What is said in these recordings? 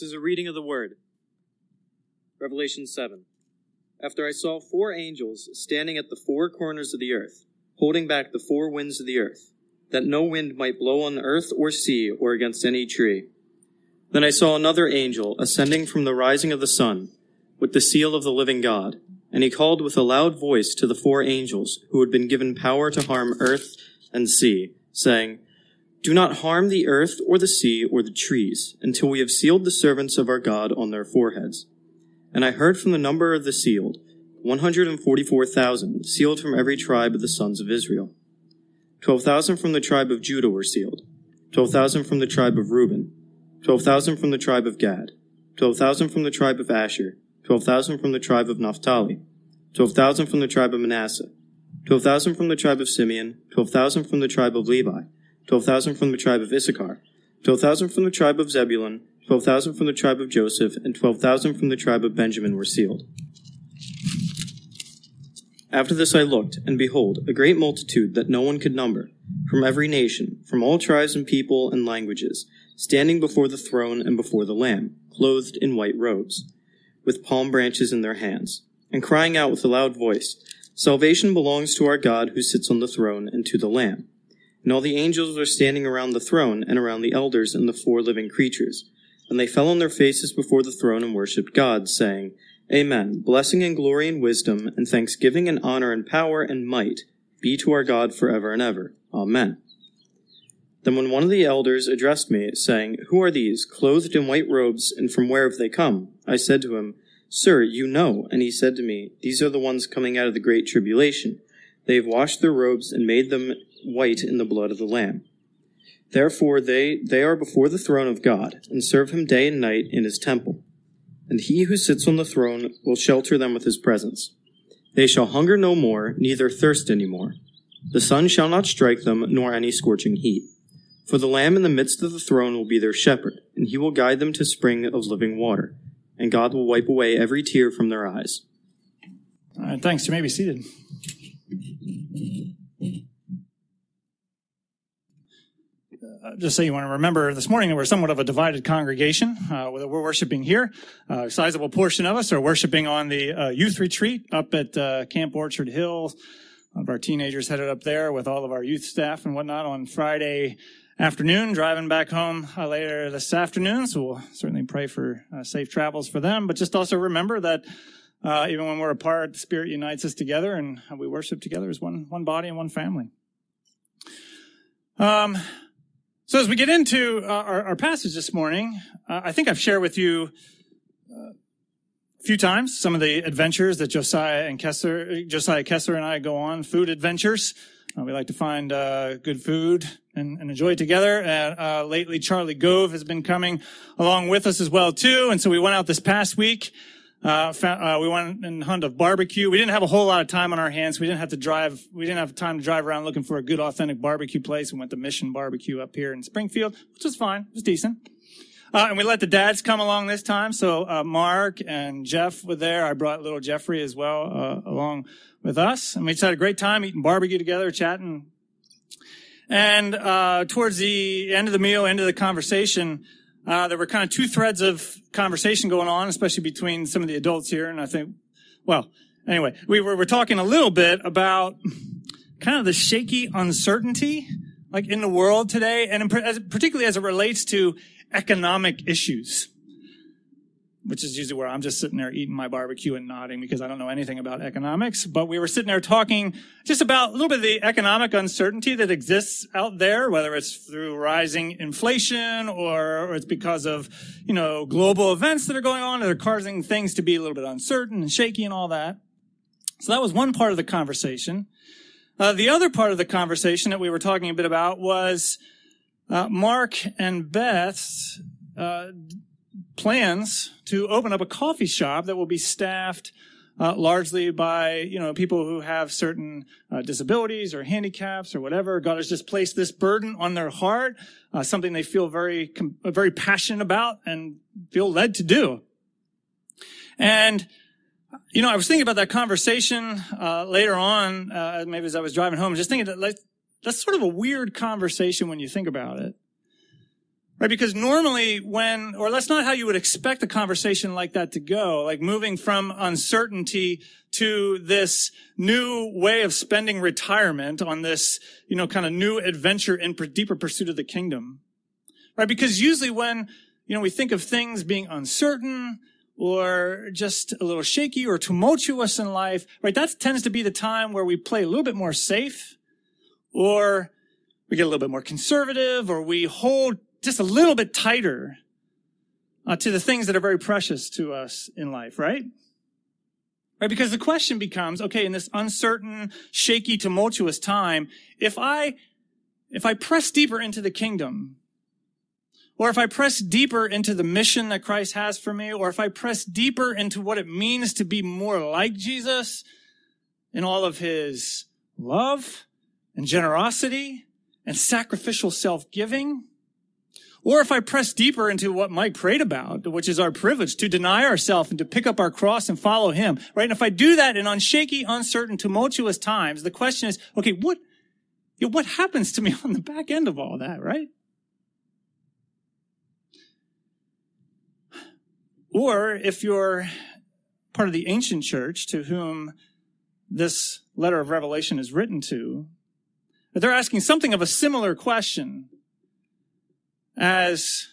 This is a reading of the Word. Revelation 7. After I saw four angels standing at the four corners of the earth, holding back the four winds of the earth, that no wind might blow on earth or sea or against any tree. Then I saw another angel ascending from the rising of the sun, with the seal of the living God, and he called with a loud voice to the four angels who had been given power to harm earth and sea, saying, Do not harm the earth or the sea or the trees, until we have sealed the servants of our God on their foreheads. And I heard from the number of the sealed, 144,000, sealed from every tribe of the sons of Israel. 12,000 from the tribe of Judah were sealed, 12,000 from the tribe of Reuben, 12,000 from the tribe of Gad, 12,000 from the tribe of Asher, 12,000 from the tribe of Naphtali, 12,000 from the tribe of Manasseh, 12,000 from the tribe of Simeon, 12,000 from the tribe of Levi, 12,000 from the tribe of Issachar, 12,000 from the tribe of Zebulun, 12,000 from the tribe of Joseph, and 12,000 from the tribe of Benjamin were sealed. After this I looked, and behold, a great multitude that no one could number, from every nation, from all tribes and people and languages, standing before the throne and before the Lamb, clothed in white robes, with palm branches in their hands, and crying out with a loud voice, Salvation belongs to our God who sits on the throne and to the Lamb. And all the angels were standing around the throne and around the elders and the four living creatures. And they fell on their faces before the throne and worshipped God, saying, Amen. Blessing and glory and wisdom and thanksgiving and honor and power and might be to our God forever and ever. Amen. Then when one of the elders addressed me, saying, Who are these, clothed in white robes, and from where have they come? I said to him, Sir, you know. And he said to me, These are the ones coming out of the great tribulation. They have washed their robes and made them white in the blood of the Lamb. Therefore they, they are before the throne of God, and serve him day and night in his temple and he who sits on the throne will shelter them with his presence. They shall hunger no more, neither thirst any more. The sun shall not strike them, nor any scorching heat. For the Lamb in the midst of the throne will be their shepherd, and he will guide them to spring of living water, and God will wipe away every tear from their eyes. All right, thanks. You may be seated. Uh, just so you want to remember, this morning we're somewhat of a divided congregation. Uh, we're worshiping here. A sizable portion of us are worshiping on the uh, youth retreat up at uh, Camp Orchard Hill. Of our teenagers headed up there with all of our youth staff and whatnot on Friday afternoon, driving back home later this afternoon. So we'll certainly pray for safe travels for them. But just also remember that even when we're apart, the Spirit unites us together and we worship together as one, one body and one family. Um, so as we get into uh, our, our, passage this morning, uh, I think I've shared with you uh, a few times some of the adventures that Josiah and Kessler, Josiah Kessler and I go on, food adventures. Uh, we like to find uh, good food and, and, enjoy it together. And lately, Charlie Gove has been coming along with us as well too. And so we went out this past week uh, found, uh, we went and hunt a barbecue. We didn't have a whole lot of time on our hands. We didn't have to drive. We didn't have time to drive around looking for a good, authentic barbecue place. We went to Mission Barbecue up here in Springfield, which was fine. It was decent. Uh, and we let the dads come along this time. So uh, Mark and Jeff were there. I brought little Jeffrey as well uh, along with us, and we just had a great time eating barbecue together, chatting. And uh, towards the end of the meal, end of the conversation. Uh, there were kind of two threads of conversation going on, especially between some of the adults here. And I think, well, anyway, we were, were talking a little bit about kind of the shaky uncertainty like in the world today, and particularly as it relates to economic issues which is usually where I'm just sitting there eating my barbecue and nodding because I don't know anything about economics. But we were sitting there talking just about a little bit of the economic uncertainty that exists out there, whether it's through rising inflation or, or it's because of, you know, global events that are going on that are causing things to be a little bit uncertain and shaky and all that. So that was one part of the conversation. Uh, the other part of the conversation that we were talking a bit about was uh, Mark and Beth uh, plans to open up a coffee shop that will be staffed uh, largely by you know people who have certain uh, disabilities or handicaps or whatever. God has just placed this burden on their heart, uh, something they feel very very passionate about and feel led to do. And you know, I was thinking about that conversation uh, later on, uh, maybe as I was driving home, just thinking that like, that's sort of a weird conversation when you think about it Right? Because normally when, or that's not how you would expect a conversation like that to go, like moving from uncertainty to this new way of spending retirement on this, you know, kind of new adventure in deeper pursuit of the kingdom. Right? Because usually when, you know, we think of things being uncertain or just a little shaky or tumultuous in life, right? That tends to be the time where we play a little bit more safe or we get a little bit more conservative or we hold just a little bit tighter uh, to the things that are very precious to us in life, right? Right? Because the question becomes, okay, in this uncertain, shaky, tumultuous time, if I, if I press deeper into the kingdom, or if I press deeper into the mission that Christ has for me, or if I press deeper into what it means to be more like Jesus in all of his love and generosity and sacrificial self-giving, or if I press deeper into what Mike prayed about, which is our privilege to deny ourselves and to pick up our cross and follow him, right? And if I do that in unshaky, uncertain, tumultuous times, the question is, okay, what, you know, what happens to me on the back end of all that, right? Or if you're part of the ancient church to whom this letter of Revelation is written to, they're asking something of a similar question as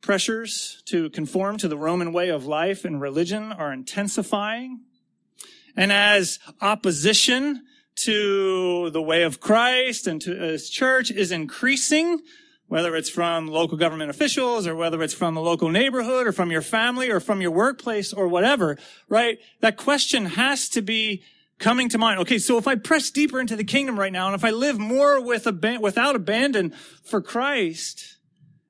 pressures to conform to the Roman way of life and religion are intensifying, and as opposition to the way of Christ and to his church is increasing, whether it's from local government officials or whether it's from the local neighborhood or from your family or from your workplace or whatever, right? That question has to be coming to mind. Okay, so if I press deeper into the kingdom right now, and if I live more with ab- without abandon for Christ,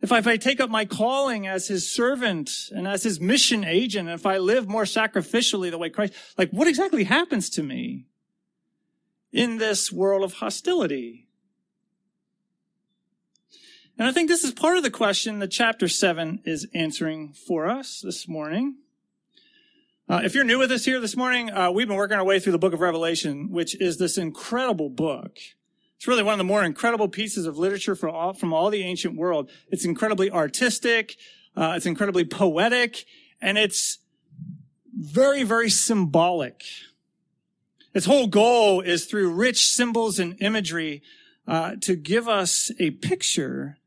if I, if I take up my calling as his servant and as his mission agent, and if I live more sacrificially the way Christ, like what exactly happens to me in this world of hostility? And I think this is part of the question that chapter seven is answering for us this morning. Uh, if you're new with us here this morning, uh, we've been working our way through the book of Revelation, which is this incredible book. It's really one of the more incredible pieces of literature from all, from all the ancient world. It's incredibly artistic. Uh, it's incredibly poetic and it's very, very symbolic. Its whole goal is through rich symbols and imagery uh, to give us a picture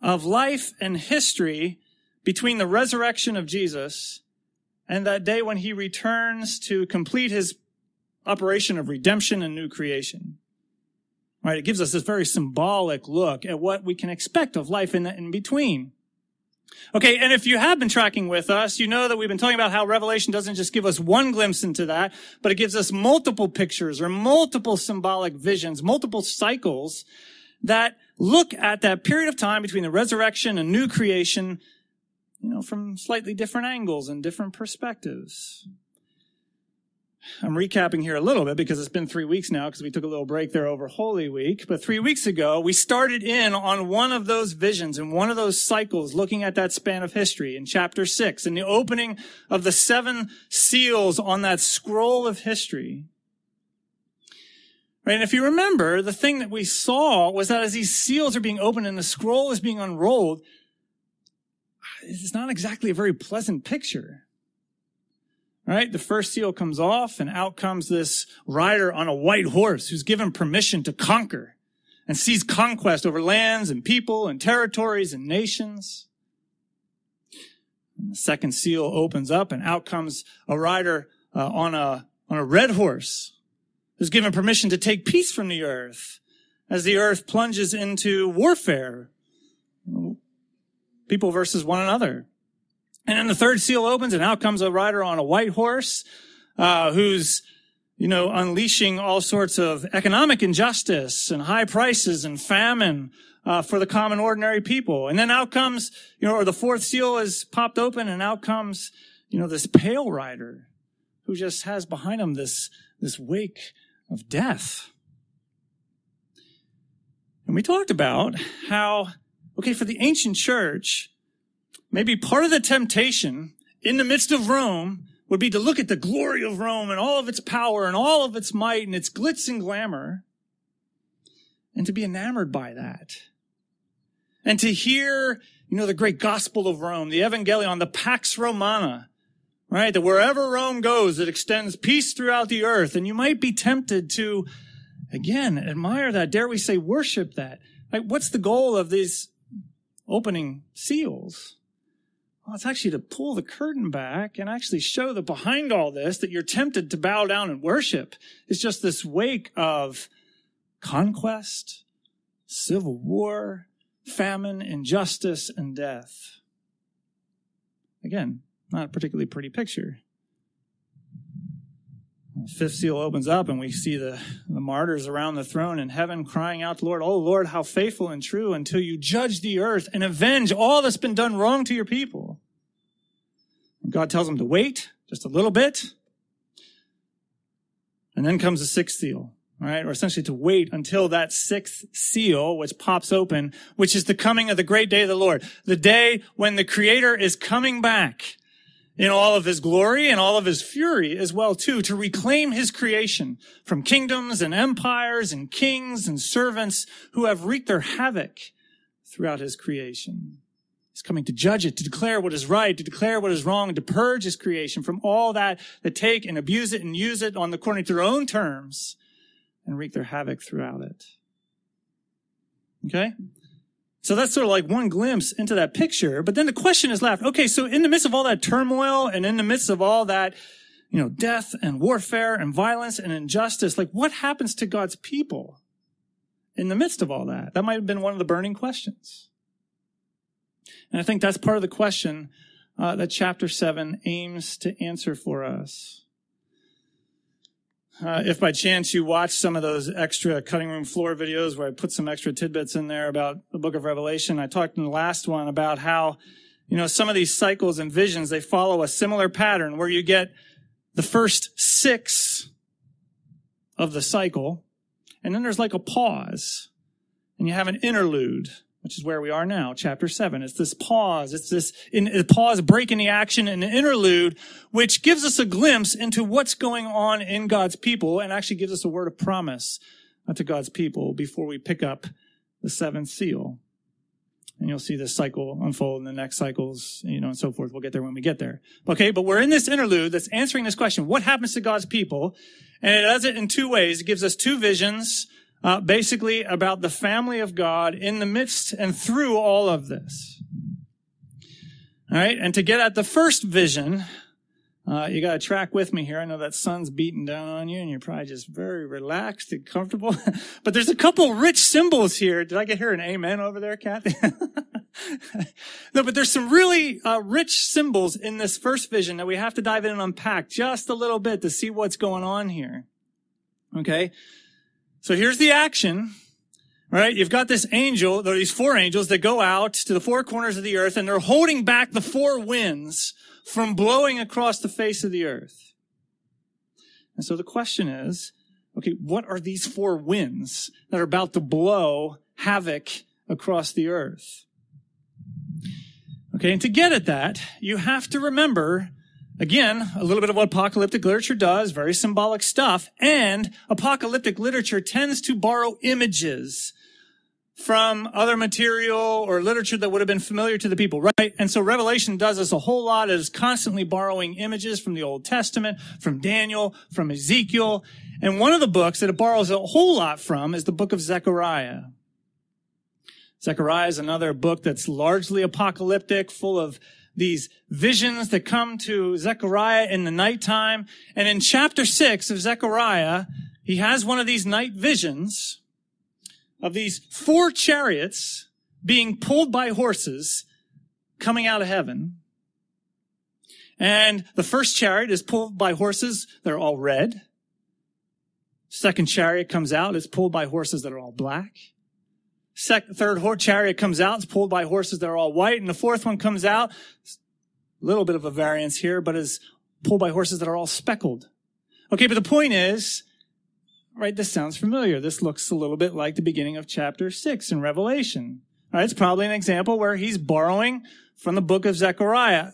of life and history between the resurrection of Jesus and that day when he returns to complete his operation of redemption and new creation. Right? It gives us this very symbolic look at what we can expect of life in, the, in between. Okay, and if you have been tracking with us, you know that we've been talking about how Revelation doesn't just give us one glimpse into that, but it gives us multiple pictures or multiple symbolic visions, multiple cycles that look at that period of time between the resurrection and new creation you know, from slightly different angles and different perspectives. I'm recapping here a little bit because it's been three weeks now because we took a little break there over Holy Week. But three weeks ago, we started in on one of those visions and one of those cycles looking at that span of history in chapter six and the opening of the seven seals on that scroll of history. Right? And if you remember, the thing that we saw was that as these seals are being opened and the scroll is being unrolled, it's not exactly a very pleasant picture. Right? The first seal comes off and out comes this rider on a white horse who's given permission to conquer and seize conquest over lands and people and territories and nations. And the second seal opens up and out comes a rider uh, on a, on a red horse who's given permission to take peace from the earth as the earth plunges into warfare people versus one another. And then the third seal opens and out comes a rider on a white horse, uh, who's, you know, unleashing all sorts of economic injustice and high prices and famine, uh, for the common ordinary people. And then out comes, you know, or the fourth seal is popped open and out comes, you know, this pale rider who just has behind him this, this wake of death. And we talked about how Okay, for the ancient church, maybe part of the temptation in the midst of Rome would be to look at the glory of Rome and all of its power and all of its might and its glitz and glamour and to be enamored by that. and to hear, you know, the great gospel of Rome, the Evangelion, the Pax Romana, right? That wherever Rome goes, it extends peace throughout the earth. And you might be tempted to, again, admire that. Dare we say, worship that? Like, what's the goal of these opening seals? Well, it's actually to pull the curtain back and actually show that behind all this, that you're tempted to bow down and worship is just this wake of conquest, civil war, famine, injustice, and death. Again, not a particularly pretty picture. Fifth seal opens up and we see the, the martyrs around the throne in heaven crying out to Lord, Oh Lord, how faithful and true until you judge the earth and avenge all that's been done wrong to your people. And God tells them to wait just a little bit. And then comes the sixth seal, right? Or essentially to wait until that sixth seal, which pops open, which is the coming of the great day of the Lord, the day when the creator is coming back in all of his glory and all of his fury as well too to reclaim his creation from kingdoms and empires and kings and servants who have wreaked their havoc throughout his creation. He's coming to judge it, to declare what is right, to declare what is wrong, to purge his creation from all that that take and abuse it and use it on according to their own terms and wreak their havoc throughout it. Okay? So that's sort of like one glimpse into that picture. But then the question is left. Okay, so in the midst of all that turmoil and in the midst of all that, you know, death and warfare and violence and injustice, like what happens to God's people in the midst of all that? That might have been one of the burning questions. And I think that's part of the question uh, that chapter 7 aims to answer for us. Uh, if by chance you watch some of those extra cutting room floor videos where I put some extra tidbits in there about the book of Revelation, I talked in the last one about how, you know, some of these cycles and visions, they follow a similar pattern where you get the first six of the cycle, and then there's like a pause, and you have an interlude which is where we are now, chapter seven. It's this pause. It's this in, a pause, break in the action, an interlude, which gives us a glimpse into what's going on in God's people and actually gives us a word of promise uh, to God's people before we pick up the seventh seal. And you'll see this cycle unfold in the next cycles, you know, and so forth. We'll get there when we get there. Okay, but we're in this interlude that's answering this question. What happens to God's people? And it does it in two ways. It gives us two visions uh, basically about the family of God in the midst and through all of this. All right, and to get at the first vision, uh, you got to track with me here. I know that sun's beating down on you, and you're probably just very relaxed and comfortable. but there's a couple rich symbols here. Did I get here an amen over there, Kathy? no, but there's some really uh, rich symbols in this first vision that we have to dive in and unpack just a little bit to see what's going on here. Okay, so here's the action. Right? You've got this angel, there are these four angels that go out to the four corners of the earth and they're holding back the four winds from blowing across the face of the earth. And so the question is, okay, what are these four winds that are about to blow havoc across the earth? Okay, and to get at that, you have to remember Again, a little bit of what apocalyptic literature does, very symbolic stuff. And apocalyptic literature tends to borrow images from other material or literature that would have been familiar to the people, right? And so Revelation does this a whole lot. It is constantly borrowing images from the Old Testament, from Daniel, from Ezekiel. And one of the books that it borrows a whole lot from is the book of Zechariah. Zechariah is another book that's largely apocalyptic, full of these visions that come to Zechariah in the nighttime. And in chapter six of Zechariah, he has one of these night visions of these four chariots being pulled by horses coming out of heaven. And the first chariot is pulled by horses that are all red. Second chariot comes out, it's pulled by horses that are all black. Second, third horse chariot comes out, it's pulled by horses that are all white, and the fourth one comes out, a little bit of a variance here, but is pulled by horses that are all speckled. Okay, but the point is, right, this sounds familiar. This looks a little bit like the beginning of chapter six in Revelation. All right, it's probably an example where he's borrowing from the book of Zechariah.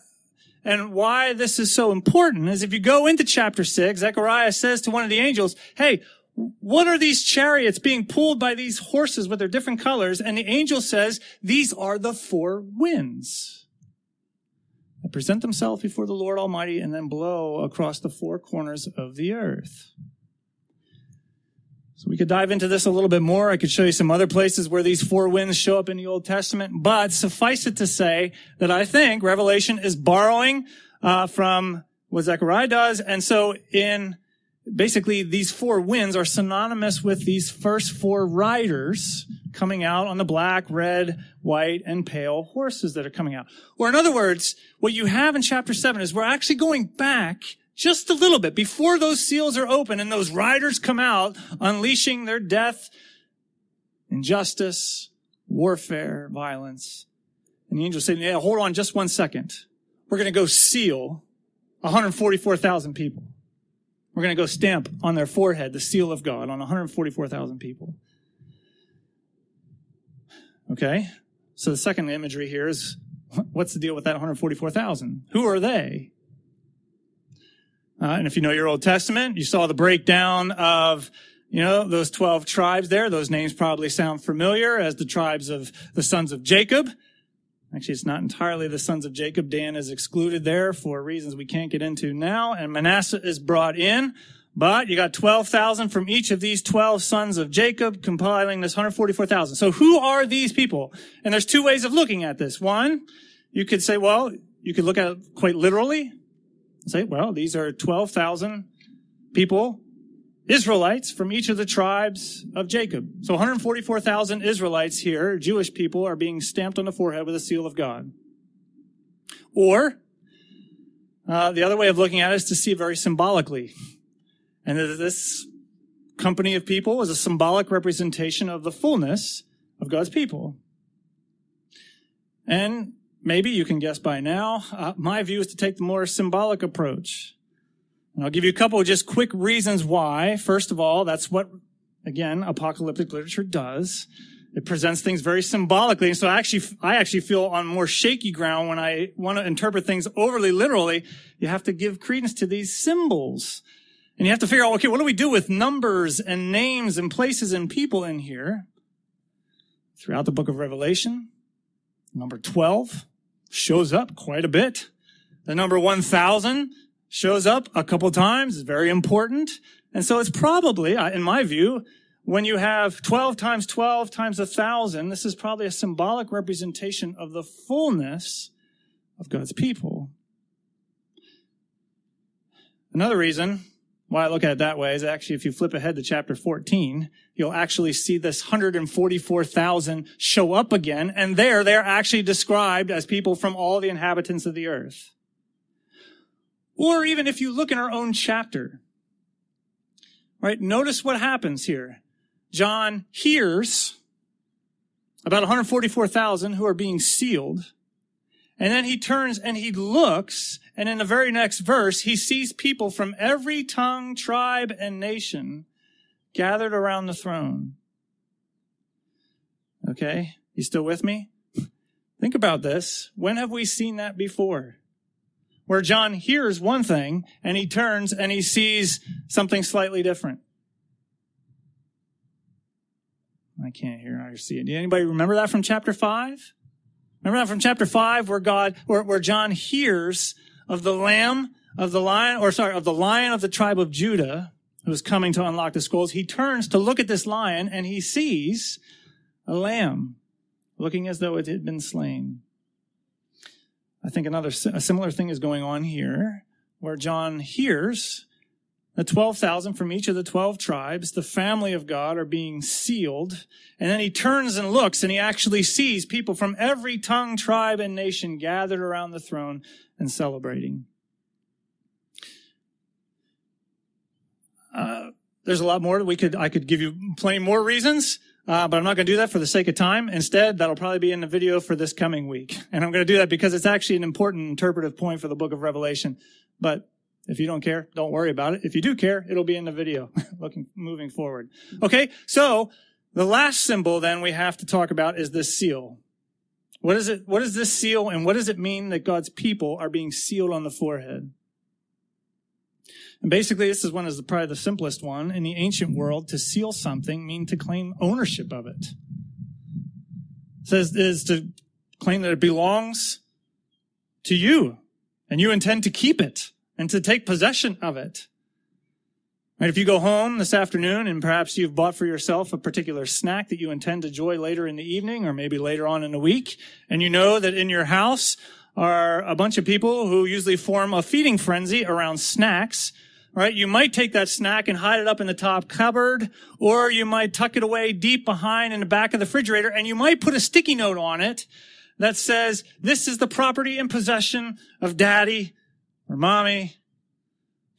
And why this is so important is if you go into chapter six, Zechariah says to one of the angels, Hey, what are these chariots being pulled by these horses with their different colors? And the angel says, these are the four winds that present themselves before the Lord Almighty and then blow across the four corners of the earth. So we could dive into this a little bit more. I could show you some other places where these four winds show up in the Old Testament, but suffice it to say that I think Revelation is borrowing uh, from what Zechariah does. And so in basically these four winds are synonymous with these first four riders coming out on the black, red, white, and pale horses that are coming out. Or in other words, what you have in chapter seven is we're actually going back just a little bit before those seals are open and those riders come out unleashing their death, injustice, warfare, violence. And the angel said, yeah, hold on just one second. We're going to go seal 144,000 people. We're going to go stamp on their forehead the seal of God on 144,000 people. Okay? So the second imagery here is what's the deal with that 144,000? Who are they? Uh, and if you know your Old Testament, you saw the breakdown of, you know, those 12 tribes there. Those names probably sound familiar as the tribes of the sons of Jacob. Actually, it's not entirely the sons of Jacob. Dan is excluded there for reasons we can't get into now. And Manasseh is brought in. But you got 12,000 from each of these 12 sons of Jacob compiling this 144,000. So who are these people? And there's two ways of looking at this. One, you could say, well, you could look at it quite literally. Say, well, these are 12,000 people Israelites from each of the tribes of Jacob. So 144,000 Israelites here, Jewish people, are being stamped on the forehead with the seal of God. Or, uh, the other way of looking at it is to see very symbolically. And this company of people is a symbolic representation of the fullness of God's people. And maybe you can guess by now, uh, my view is to take the more symbolic approach. And I'll give you a couple of just quick reasons why. First of all, that's what, again, apocalyptic literature does. It presents things very symbolically. And so I actually, I actually feel on more shaky ground when I want to interpret things overly literally. You have to give credence to these symbols. And you have to figure out, okay, what do we do with numbers and names and places and people in here? Throughout the book of Revelation, number 12 shows up quite a bit. The number 1000 shows up a couple times, is very important. And so it's probably, uh, in my view, when you have 12 times 12 times a thousand, this is probably a symbolic representation of the fullness of God's people. Another reason why I look at it that way is actually if you flip ahead to chapter 14, you'll actually see this 144,000 show up again. And there they're actually described as people from all the inhabitants of the earth. Or even if you look in our own chapter, right? Notice what happens here. John hears about 144,000 who are being sealed. And then he turns and he looks, and in the very next verse, he sees people from every tongue, tribe, and nation gathered around the throne. Okay? You still with me? Think about this. When have we seen that before? Where John hears one thing and he turns and he sees something slightly different. I can't hear or see it. Did anybody remember that from chapter five? Remember that from chapter five where God, where, where John hears of the lamb of the lion, or sorry, of the lion of the tribe of Judah who is coming to unlock the scrolls. He turns to look at this lion and he sees a lamb looking as though it had been slain. I think another a similar thing is going on here, where John hears the 12,000 from each of the 12 tribes, the family of God are being sealed. And then he turns and looks and he actually sees people from every tongue, tribe, and nation gathered around the throne and celebrating. Uh, there's a lot more that we could, I could give you plenty more reasons. Uh, but I'm not going to do that for the sake of time. Instead, that'll probably be in the video for this coming week. And I'm going to do that because it's actually an important interpretive point for the book of Revelation. But if you don't care, don't worry about it. If you do care, it'll be in the video looking, moving forward. Okay. So the last symbol then we have to talk about is this seal. What is it? What is this seal and what does it mean that God's people are being sealed on the forehead? And basically, this is one is probably the simplest one. In the ancient world, to seal something mean to claim ownership of it. it says is to claim that it belongs to you, and you intend to keep it and to take possession of it. Right, if you go home this afternoon and perhaps you've bought for yourself a particular snack that you intend to enjoy later in the evening or maybe later on in the week, and you know that in your house are a bunch of people who usually form a feeding frenzy around snacks, right? You might take that snack and hide it up in the top cupboard, or you might tuck it away deep behind in the back of the refrigerator, and you might put a sticky note on it that says, this is the property and possession of daddy or mommy.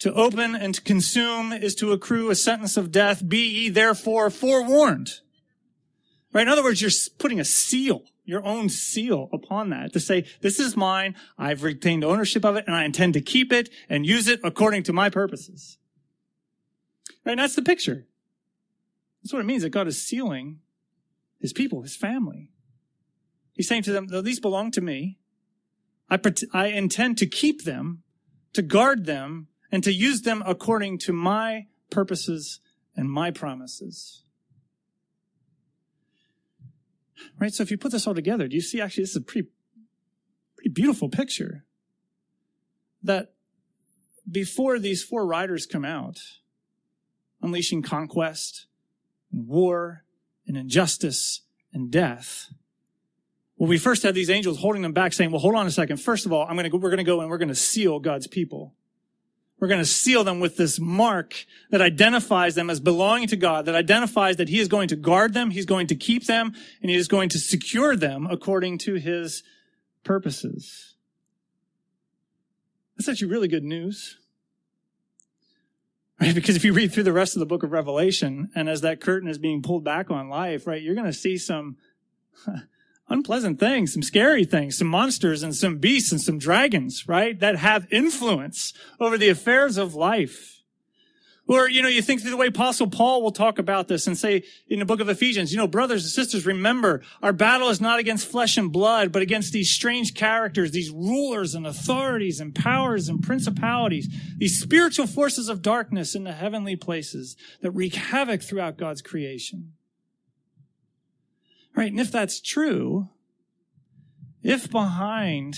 To open and to consume is to accrue a sentence of death. Be ye therefore forewarned. Right? In other words, you're putting a seal your own seal upon that to say, this is mine. I've retained ownership of it and I intend to keep it and use it according to my purposes. Right? And that's the picture. That's what it means that God is sealing his people, his family. He's saying to them, these belong to me. I, I intend to keep them, to guard them, and to use them according to my purposes and my promises. Right? So if you put this all together, do you see actually this is a pretty, pretty beautiful picture that before these four riders come out, unleashing conquest and war and injustice and death, well, we first had these angels holding them back saying, well, hold on a second. First of all, I'm going to go, we're going to go and we're going to seal God's people. We're going to seal them with this mark that identifies them as belonging to God, that identifies that He is going to guard them, He's going to keep them, and He is going to secure them according to His purposes. That's actually really good news. Right? Because if you read through the rest of the book of Revelation, and as that curtain is being pulled back on life, right, you're going to see some unpleasant things, some scary things, some monsters and some beasts and some dragons, right? That have influence over the affairs of life. Or, you know, you think through the way Apostle Paul will talk about this and say in the book of Ephesians, you know, brothers and sisters, remember, our battle is not against flesh and blood, but against these strange characters, these rulers and authorities and powers and principalities, these spiritual forces of darkness in the heavenly places that wreak havoc throughout God's creation. Right? And if that's true, if behind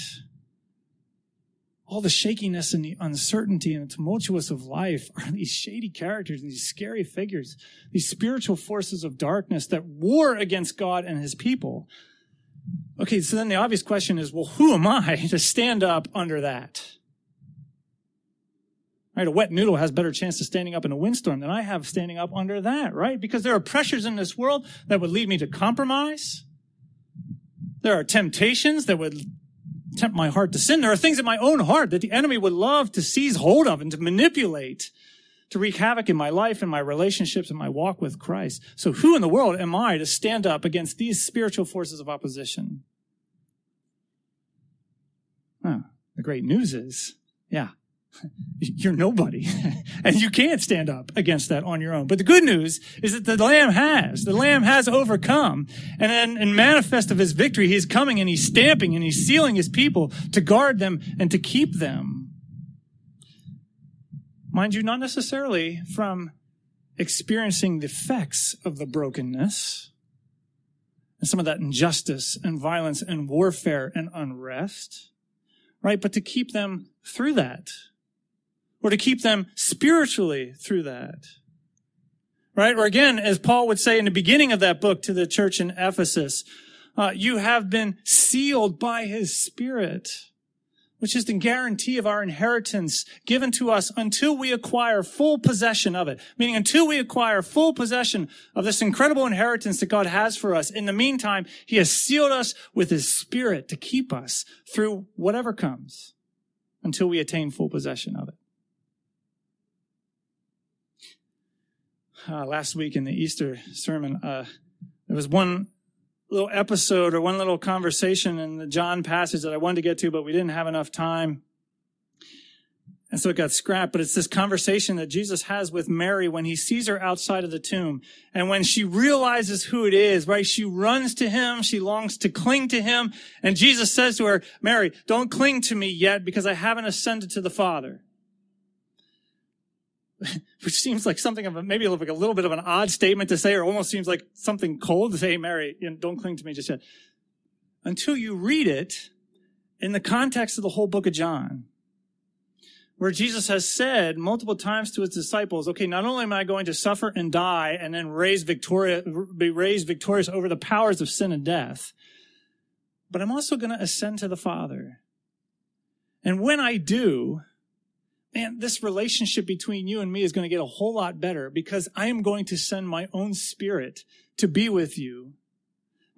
all the shakiness and the uncertainty and the tumultuous of life are these shady characters and these scary figures, these spiritual forces of darkness that war against God and his people. Okay, so then the obvious question is, well, who am I to stand up under that? Right? A wet noodle has better chance of standing up in a windstorm than I have standing up under that, right? Because there are pressures in this world that would lead me to compromise. There are temptations that would tempt my heart to sin. There are things in my own heart that the enemy would love to seize hold of and to manipulate to wreak havoc in my life and my relationships and my walk with Christ. So who in the world am I to stand up against these spiritual forces of opposition? Huh. The great news is, yeah, you're nobody. and you can't stand up against that on your own. But the good news is that the Lamb has. The Lamb has overcome. And then in manifest of his victory, he's coming and he's stamping and he's sealing his people to guard them and to keep them. Mind you, not necessarily from experiencing the effects of the brokenness and some of that injustice and violence and warfare and unrest, right? But to keep them through that or to keep them spiritually through that. Right? Or again, as Paul would say in the beginning of that book to the church in Ephesus, uh, you have been sealed by his spirit, which is the guarantee of our inheritance given to us until we acquire full possession of it. Meaning until we acquire full possession of this incredible inheritance that God has for us. In the meantime, he has sealed us with his spirit to keep us through whatever comes until we attain full possession of it. Uh, last week in the Easter sermon, uh, there was one little episode or one little conversation in the John passage that I wanted to get to, but we didn't have enough time. And so it got scrapped, but it's this conversation that Jesus has with Mary when he sees her outside of the tomb. And when she realizes who it is, right, she runs to him. She longs to cling to him. And Jesus says to her, Mary, don't cling to me yet because I haven't ascended to the Father. which seems like something of a, maybe like a little bit of an odd statement to say, or almost seems like something cold to say, hey, Mary, don't cling to me just yet. Until you read it in the context of the whole book of John, where Jesus has said multiple times to his disciples, okay, not only am I going to suffer and die and then raise be raised victorious over the powers of sin and death, but I'm also going to ascend to the Father. And when I do, man, this relationship between you and me is going to get a whole lot better because I am going to send my own spirit to be with you.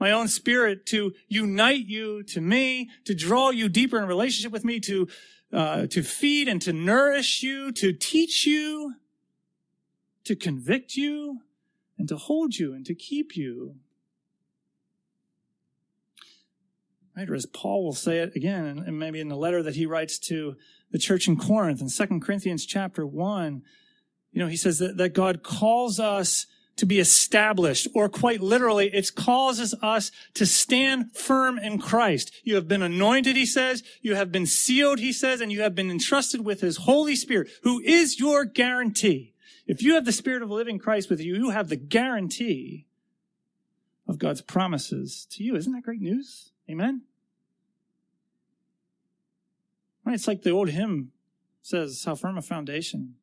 My own spirit to unite you to me, to draw you deeper in relationship with me, to, uh, to feed and to nourish you, to teach you, to convict you, and to hold you and to keep you. Right? Or as Paul will say it again, and maybe in the letter that he writes to the church in Corinth in 2 Corinthians chapter 1, you know, he says that, that God calls us to be established, or quite literally, it causes us to stand firm in Christ. You have been anointed, he says. You have been sealed, he says, and you have been entrusted with his Holy Spirit, who is your guarantee. If you have the Spirit of living Christ with you, you have the guarantee of God's promises to you. Isn't that great news? Amen? Right? It's like the old hymn says, How firm a foundation.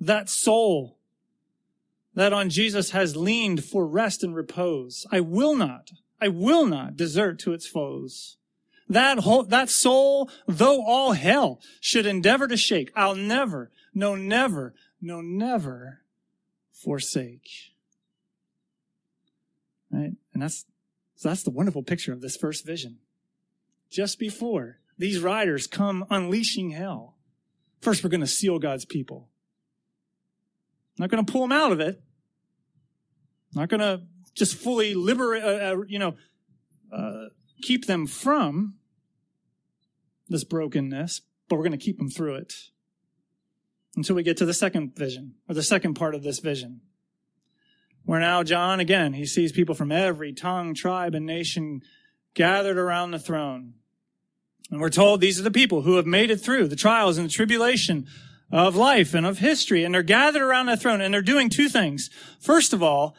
That soul that on Jesus has leaned for rest and repose. I will not, I will not desert to its foes. That whole, that soul, though all hell should endeavor to shake, I'll never, no, never, no, never forsake. Right? And that's, so that's the wonderful picture of this first vision. Just before these riders come unleashing hell. First, we're going to seal God's people. Not going to pull them out of it. Not going to just fully liberate, uh, uh, you know, uh, keep them from this brokenness, but we're going to keep them through it until we get to the second vision or the second part of this vision. Where now John, again, he sees people from every tongue, tribe, and nation gathered around the throne. And we're told these are the people who have made it through the trials and the tribulation of life and of history. And they're gathered around the throne and they're doing two things. First of all,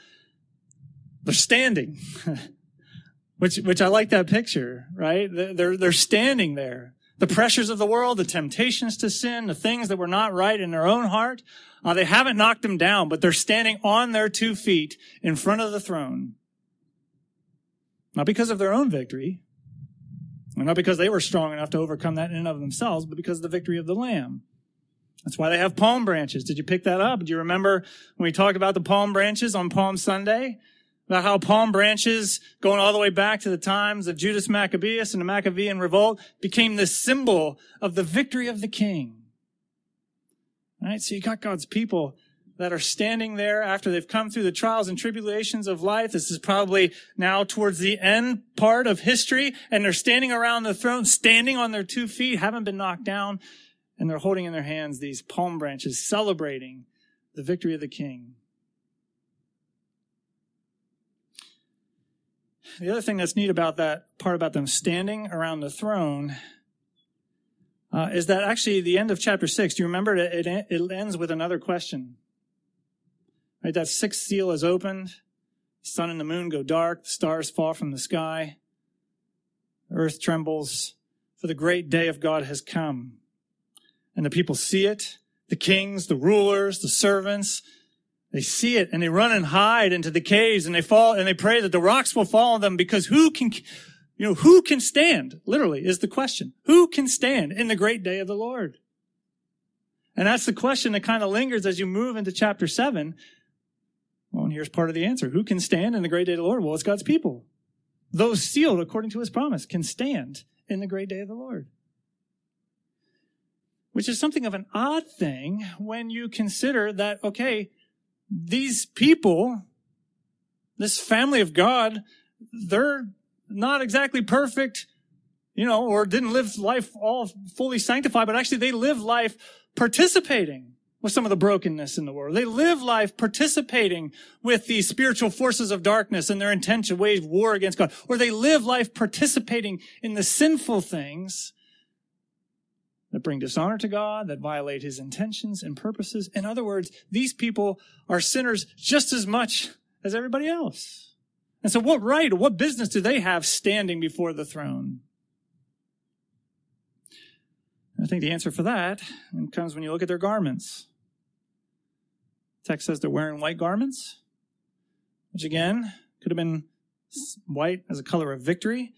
they're standing, which, which I like that picture, right? They're, they're standing there. The pressures of the world, the temptations to sin, the things that were not right in their own heart, uh, they haven't knocked them down, but they're standing on their two feet in front of the throne. Not because of their own victory, not because they were strong enough to overcome that in and of themselves, but because of the victory of the Lamb. That's why they have palm branches. Did you pick that up? Do you remember when we talked about the palm branches on Palm Sunday? About how palm branches, going all the way back to the times of Judas Maccabeus and the Maccabean revolt, became the symbol of the victory of the king. All right, so you got God's people that are standing there after they've come through the trials and tribulations of life. This is probably now towards the end part of history, and they're standing around the throne, standing on their two feet, haven't been knocked down, and they're holding in their hands these palm branches, celebrating the victory of the king. The other thing that's neat about that part about them standing around the throne uh, is that actually the end of chapter six. Do you remember it, it, it ends with another question? Right, that sixth seal is opened. Sun and the moon go dark. The stars fall from the sky. Earth trembles, for the great day of God has come. And the people see it. The kings, the rulers, the servants, they see it and they run and hide into the caves and they fall and they pray that the rocks will fall on them because who can, you know, who can stand? Literally is the question. Who can stand in the great day of the Lord? And that's the question that kind of lingers as you move into chapter seven. Well, and here's part of the answer. Who can stand in the great day of the Lord? Well, it's God's people. Those sealed according to his promise can stand in the great day of the Lord. Which is something of an odd thing when you consider that, okay, these people, this family of God, they're not exactly perfect, you know, or didn't live life all fully sanctified, but actually they live life participating with some of the brokenness in the world. They live life participating with the spiritual forces of darkness and their intent to wage war against God. Or they live life participating in the sinful things that bring dishonor to God, that violate his intentions and purposes. In other words, these people are sinners just as much as everybody else. And so what right or what business do they have standing before the throne? I think the answer for that comes when you look at their garments. Text says they're wearing white garments, which again could have been white as a color of victory,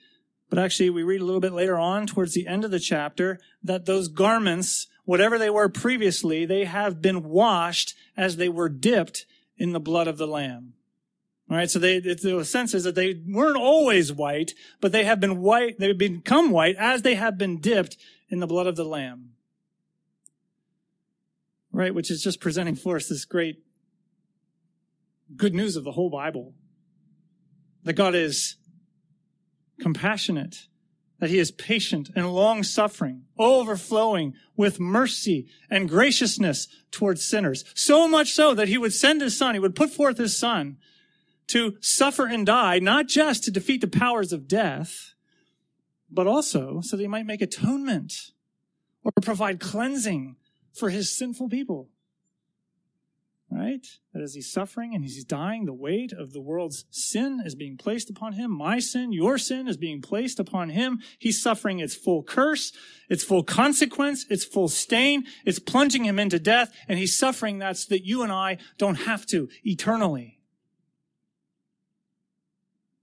but actually, we read a little bit later on towards the end of the chapter that those garments, whatever they were previously, they have been washed as they were dipped in the blood of the Lamb. All right, so they, the sense is that they weren't always white, but they have been white, they've become white as they have been dipped in the blood of the Lamb. Right, which is just presenting for us this great good news of the whole Bible. That God is compassionate, that he is patient and long suffering, overflowing with mercy and graciousness towards sinners. So much so that he would send his son, he would put forth his son to suffer and die, not just to defeat the powers of death, but also so that he might make atonement or provide cleansing for his sinful people right? That as he's suffering and he's dying, the weight of the world's sin is being placed upon him. My sin, your sin is being placed upon him. He's suffering its full curse, its full consequence, its full stain. It's plunging him into death, and he's suffering that so that you and I don't have to eternally.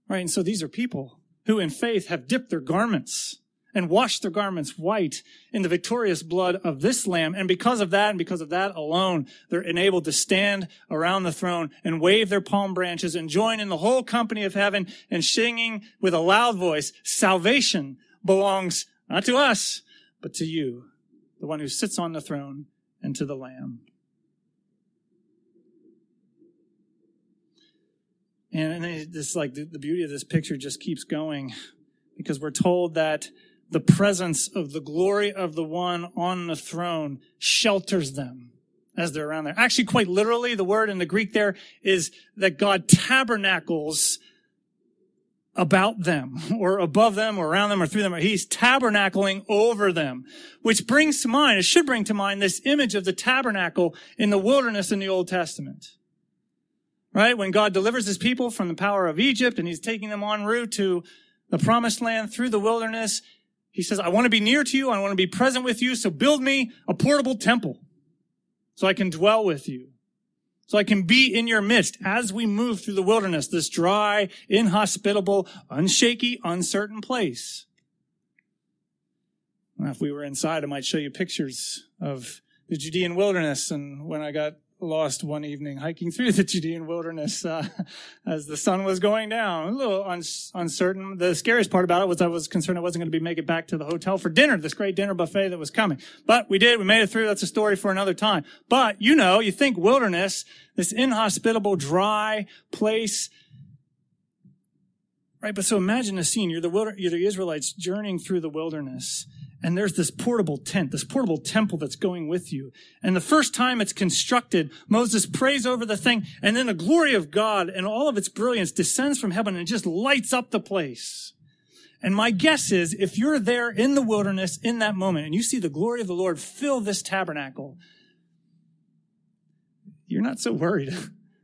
Right? And so these are people who in faith have dipped their garments and washed their garments white in the victorious blood of this lamb. And because of that and because of that alone, they're enabled to stand around the throne and wave their palm branches and join in the whole company of heaven and singing with a loud voice, salvation belongs not to us, but to you, the one who sits on the throne and to the lamb. And this, like, the beauty of this picture just keeps going because we're told that the presence of the glory of the one on the throne shelters them as they're around there. Actually, quite literally, the word in the Greek there is that God tabernacles about them or above them or around them or through them. He's tabernacling over them, which brings to mind, it should bring to mind this image of the tabernacle in the wilderness in the Old Testament. Right? When God delivers his people from the power of Egypt and he's taking them en route to the promised land through the wilderness, he says, I want to be near to you. I want to be present with you. So build me a portable temple so I can dwell with you. So I can be in your midst as we move through the wilderness, this dry, inhospitable, unshaky, uncertain place. Now, if we were inside, I might show you pictures of the Judean wilderness and when I got lost one evening hiking through the Judean wilderness uh, as the sun was going down. A little un- uncertain. The scariest part about it was I was concerned I wasn't going to be make it back to the hotel for dinner, this great dinner buffet that was coming. But we did. We made it through. That's a story for another time. But you know, you think wilderness, this inhospitable, dry place. Right, but so imagine a scene. You're the, wilder- you're the Israelites journeying through the wilderness and there's this portable tent, this portable temple that's going with you. And the first time it's constructed, Moses prays over the thing, and then the glory of God and all of its brilliance descends from heaven and just lights up the place. And my guess is if you're there in the wilderness in that moment and you see the glory of the Lord fill this tabernacle, you're not so worried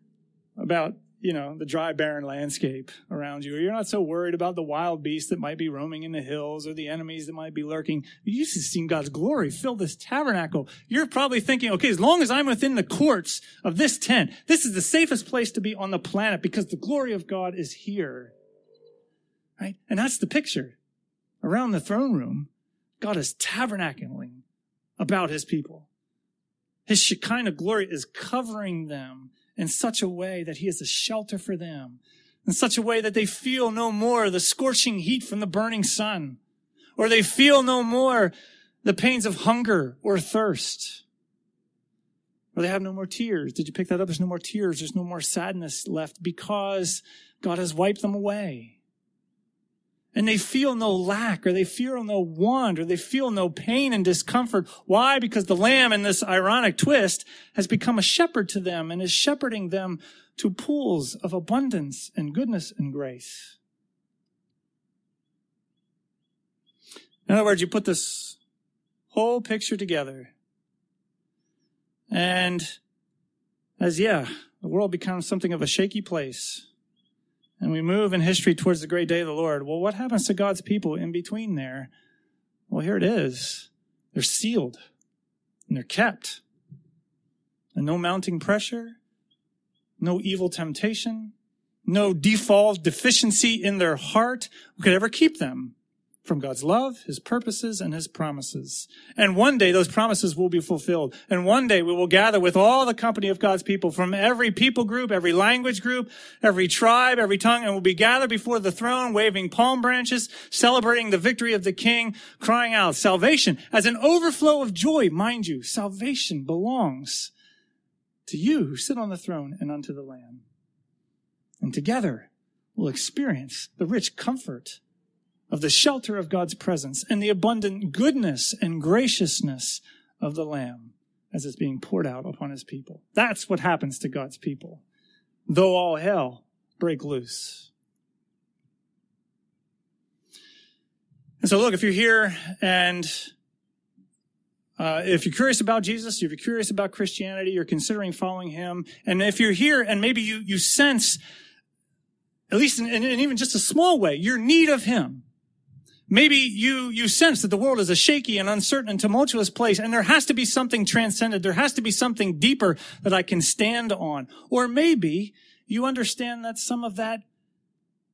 about you know, the dry, barren landscape around you, or you're not so worried about the wild beasts that might be roaming in the hills or the enemies that might be lurking. You just seen God's glory fill this tabernacle. You're probably thinking, okay, as long as I'm within the courts of this tent, this is the safest place to be on the planet because the glory of God is here. Right? And that's the picture. Around the throne room, God is tabernacling about his people. His Shekinah glory is covering them in such a way that he is a shelter for them, in such a way that they feel no more the scorching heat from the burning sun, or they feel no more the pains of hunger or thirst, or they have no more tears. Did you pick that up? There's no more tears. There's no more sadness left because God has wiped them away and they feel no lack or they feel no want or they feel no pain and discomfort. Why? Because the lamb in this ironic twist has become a shepherd to them and is shepherding them to pools of abundance and goodness and grace. In other words, you put this whole picture together. And as, yeah, the world becomes something of a shaky place and we move in history towards the great day of the Lord, well, what happens to God's people in between there? Well, here it is. They're sealed and they're kept. And no mounting pressure, no evil temptation, no default deficiency in their heart could ever keep them from God's love, His purposes, and His promises. And one day those promises will be fulfilled. And one day we will gather with all the company of God's people from every people group, every language group, every tribe, every tongue, and we'll be gathered before the throne, waving palm branches, celebrating the victory of the King, crying out, salvation as an overflow of joy. Mind you, salvation belongs to you who sit on the throne and unto the Lamb. And together we'll experience the rich comfort of the shelter of God's presence and the abundant goodness and graciousness of the Lamb as it's being poured out upon his people. That's what happens to God's people. Though all hell break loose. And so look, if you're here and uh, if you're curious about Jesus, if you're curious about Christianity, you're considering following him, and if you're here and maybe you, you sense, at least in, in, in even just a small way, your need of him, Maybe you, you sense that the world is a shaky and uncertain and tumultuous place, and there has to be something transcendent. There has to be something deeper that I can stand on. Or maybe you understand that some of that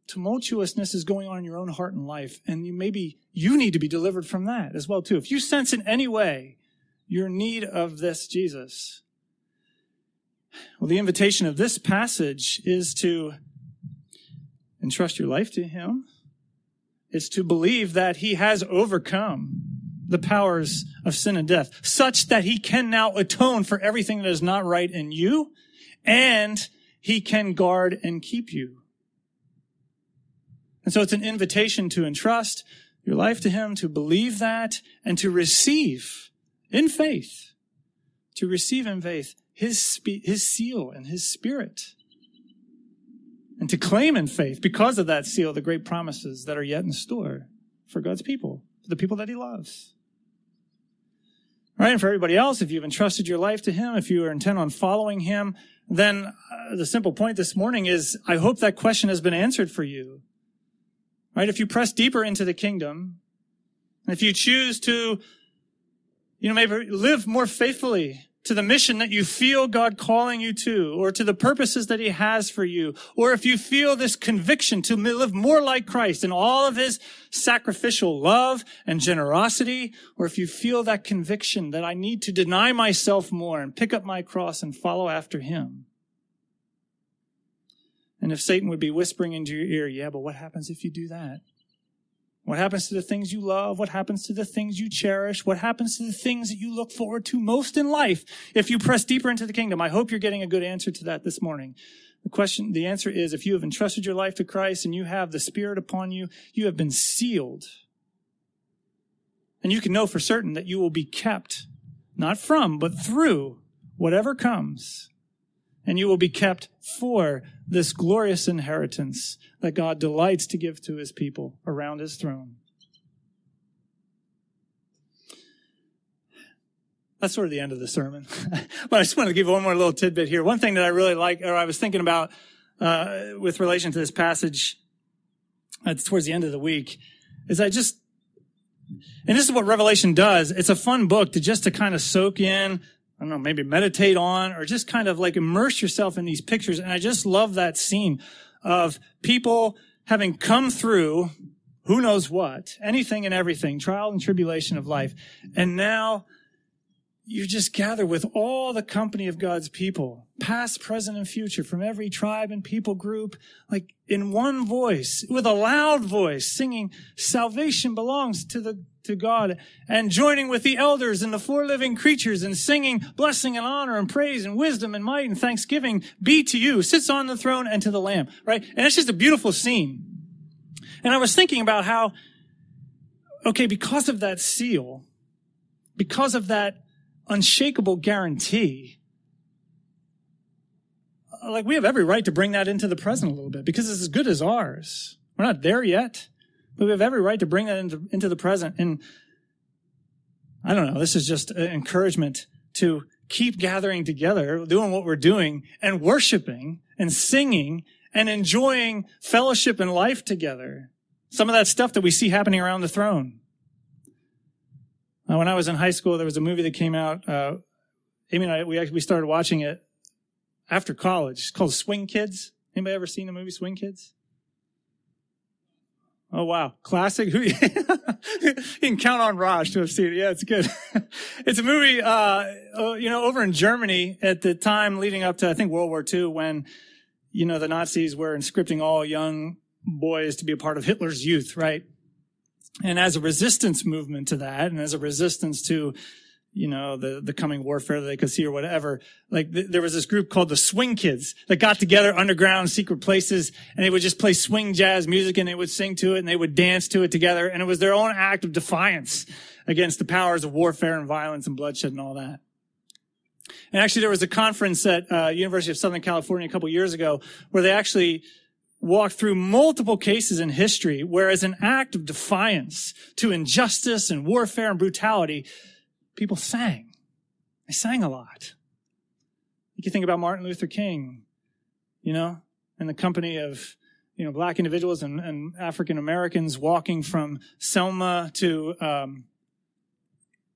tumultuousness is going on in your own heart and life, and you, maybe you need to be delivered from that as well, too. If you sense in any way your need of this Jesus, well, the invitation of this passage is to entrust your life to Him is to believe that he has overcome the powers of sin and death, such that he can now atone for everything that is not right in you, and he can guard and keep you. And so it's an invitation to entrust your life to him, to believe that, and to receive in faith, to receive in faith his, spe- his seal and his spirit and to claim in faith, because of that seal, the great promises that are yet in store for God's people, for the people that He loves. Right, and for everybody else, if you've entrusted your life to Him, if you are intent on following Him, then uh, the simple point this morning is I hope that question has been answered for you. Right? If you press deeper into the kingdom, if you choose to, you know, maybe live more faithfully to the mission that you feel God calling you to, or to the purposes that He has for you, or if you feel this conviction to live more like Christ in all of His sacrificial love and generosity, or if you feel that conviction that I need to deny myself more and pick up my cross and follow after Him. And if Satan would be whispering into your ear, yeah, but what happens if you do that? What happens to the things you love? What happens to the things you cherish? What happens to the things that you look forward to most in life if you press deeper into the kingdom? I hope you're getting a good answer to that this morning. The question, the answer is if you have entrusted your life to Christ and you have the Spirit upon you, you have been sealed. And you can know for certain that you will be kept, not from, but through whatever comes and you will be kept for this glorious inheritance that God delights to give to his people around his throne. That's sort of the end of the sermon. but I just want to give one more little tidbit here. One thing that I really like, or I was thinking about uh, with relation to this passage uh, towards the end of the week, is I just, and this is what Revelation does. It's a fun book to just to kind of soak in I don't know, maybe meditate on or just kind of like immerse yourself in these pictures. And I just love that scene of people having come through who knows what, anything and everything, trial and tribulation of life. And now you just gather with all the company of God's people, past, present, and future, from every tribe and people group, like in one voice, with a loud voice, singing, salvation belongs to the, to God, and joining with the elders and the four living creatures and singing blessing and honor and praise and wisdom and might and thanksgiving be to you, sits on the throne and to the Lamb, right? And it's just a beautiful scene. And I was thinking about how, okay, because of that seal, because of that unshakable guarantee. Like we have every right to bring that into the present a little bit because it's as good as ours. We're not there yet, but we have every right to bring that into, into the present. And I don't know. This is just an encouragement to keep gathering together, doing what we're doing and worshiping and singing and enjoying fellowship and life together. Some of that stuff that we see happening around the throne. Uh, when I was in high school, there was a movie that came out. Uh, Amy and I, we actually, we started watching it after college. It's called Swing Kids. Anybody ever seen the movie Swing Kids? Oh wow, classic. you can count on Raj to have seen it. Yeah, it's good. it's a movie, uh, uh, you know, over in Germany at the time leading up to I think World War II, when you know the Nazis were inscripting all young boys to be a part of Hitler's youth, right? And as a resistance movement to that, and as a resistance to you know, the, the coming warfare that they could see or whatever. Like th- there was this group called the Swing Kids that got together underground secret places and they would just play swing jazz music and they would sing to it and they would dance to it together. And it was their own act of defiance against the powers of warfare and violence and bloodshed and all that. And actually there was a conference at uh, University of Southern California a couple years ago where they actually walked through multiple cases in history where as an act of defiance to injustice and warfare and brutality, people sang. They sang a lot. You can think about Martin Luther King, you know, in the company of, you know, black individuals and, and African Americans walking from Selma to, um,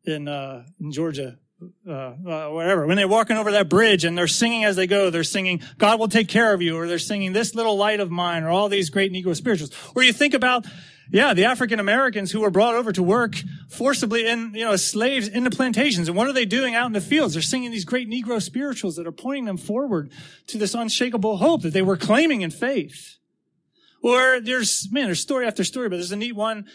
in, uh, in Georgia, uh, uh, whatever. When they're walking over that bridge and they're singing as they go, they're singing, God will take care of you, or they're singing this little light of mine, or all these great Negro spirituals. Or you think about yeah, the African Americans who were brought over to work forcibly in, you know, slaves in the plantations. And what are they doing out in the fields? They're singing these great Negro spirituals that are pointing them forward to this unshakable hope that they were claiming in faith. Or there's, man, there's story after story, but there's a neat one,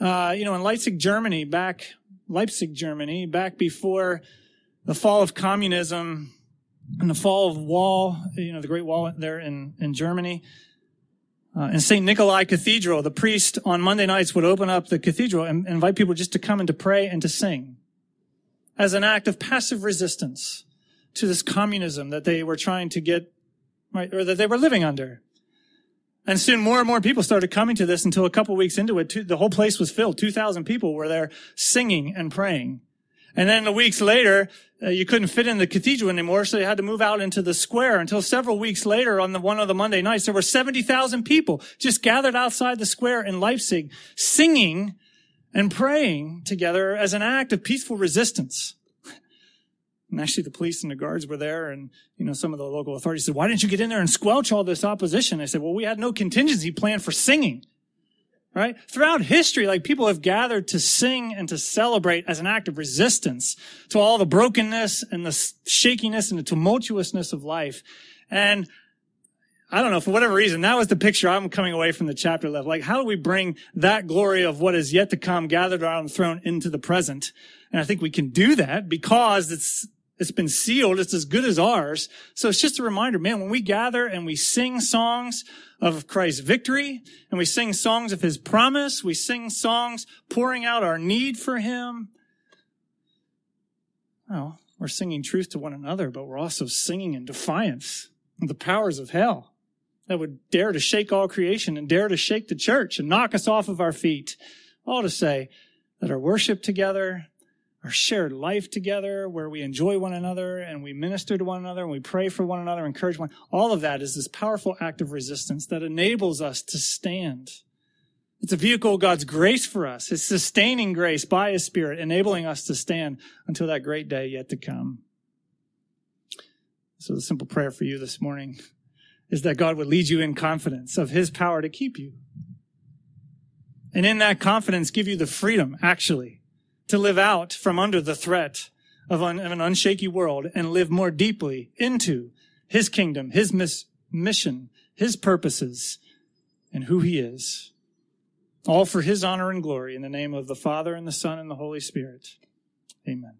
uh, you know, in Leipzig, Germany, back, Leipzig, Germany, back before the fall of communism and the fall of wall, you know, the Great Wall there in, in Germany. Uh, in St. Nikolai Cathedral, the priest on Monday nights would open up the cathedral and invite people just to come and to pray and to sing as an act of passive resistance to this communism that they were trying to get, right, or that they were living under. And soon more and more people started coming to this until a couple weeks into it, the whole place was filled. 2,000 people were there singing and praying. And then the weeks later, uh, you couldn't fit in the cathedral anymore, so they had to move out into the square until several weeks later on the one of the Monday nights, there were 70,000 people just gathered outside the square in Leipzig, singing and praying together as an act of peaceful resistance. And actually the police and the guards were there and, you know, some of the local authorities said, why didn't you get in there and squelch all this opposition? I said, well, we had no contingency plan for singing right? Throughout history, like people have gathered to sing and to celebrate as an act of resistance to all the brokenness and the shakiness and the tumultuousness of life. And I don't know, for whatever reason, that was the picture I'm coming away from the chapter left. Like, how do we bring that glory of what is yet to come gathered around the throne into the present? And I think we can do that because it's it's been sealed. It's as good as ours. So it's just a reminder, man, when we gather and we sing songs of Christ's victory and we sing songs of his promise, we sing songs pouring out our need for him. Well, we're singing truth to one another, but we're also singing in defiance of the powers of hell that would dare to shake all creation and dare to shake the church and knock us off of our feet. All to say that our worship together, our shared life together where we enjoy one another and we minister to one another and we pray for one another, encourage one. All of that is this powerful act of resistance that enables us to stand. It's a vehicle of God's grace for us. His sustaining grace by His Spirit, enabling us to stand until that great day yet to come. So the simple prayer for you this morning is that God would lead you in confidence of His power to keep you. And in that confidence, give you the freedom, actually, to live out from under the threat of, un, of an unshaky world and live more deeply into his kingdom, his mis- mission, his purposes, and who he is. All for his honor and glory in the name of the Father and the Son and the Holy Spirit. Amen.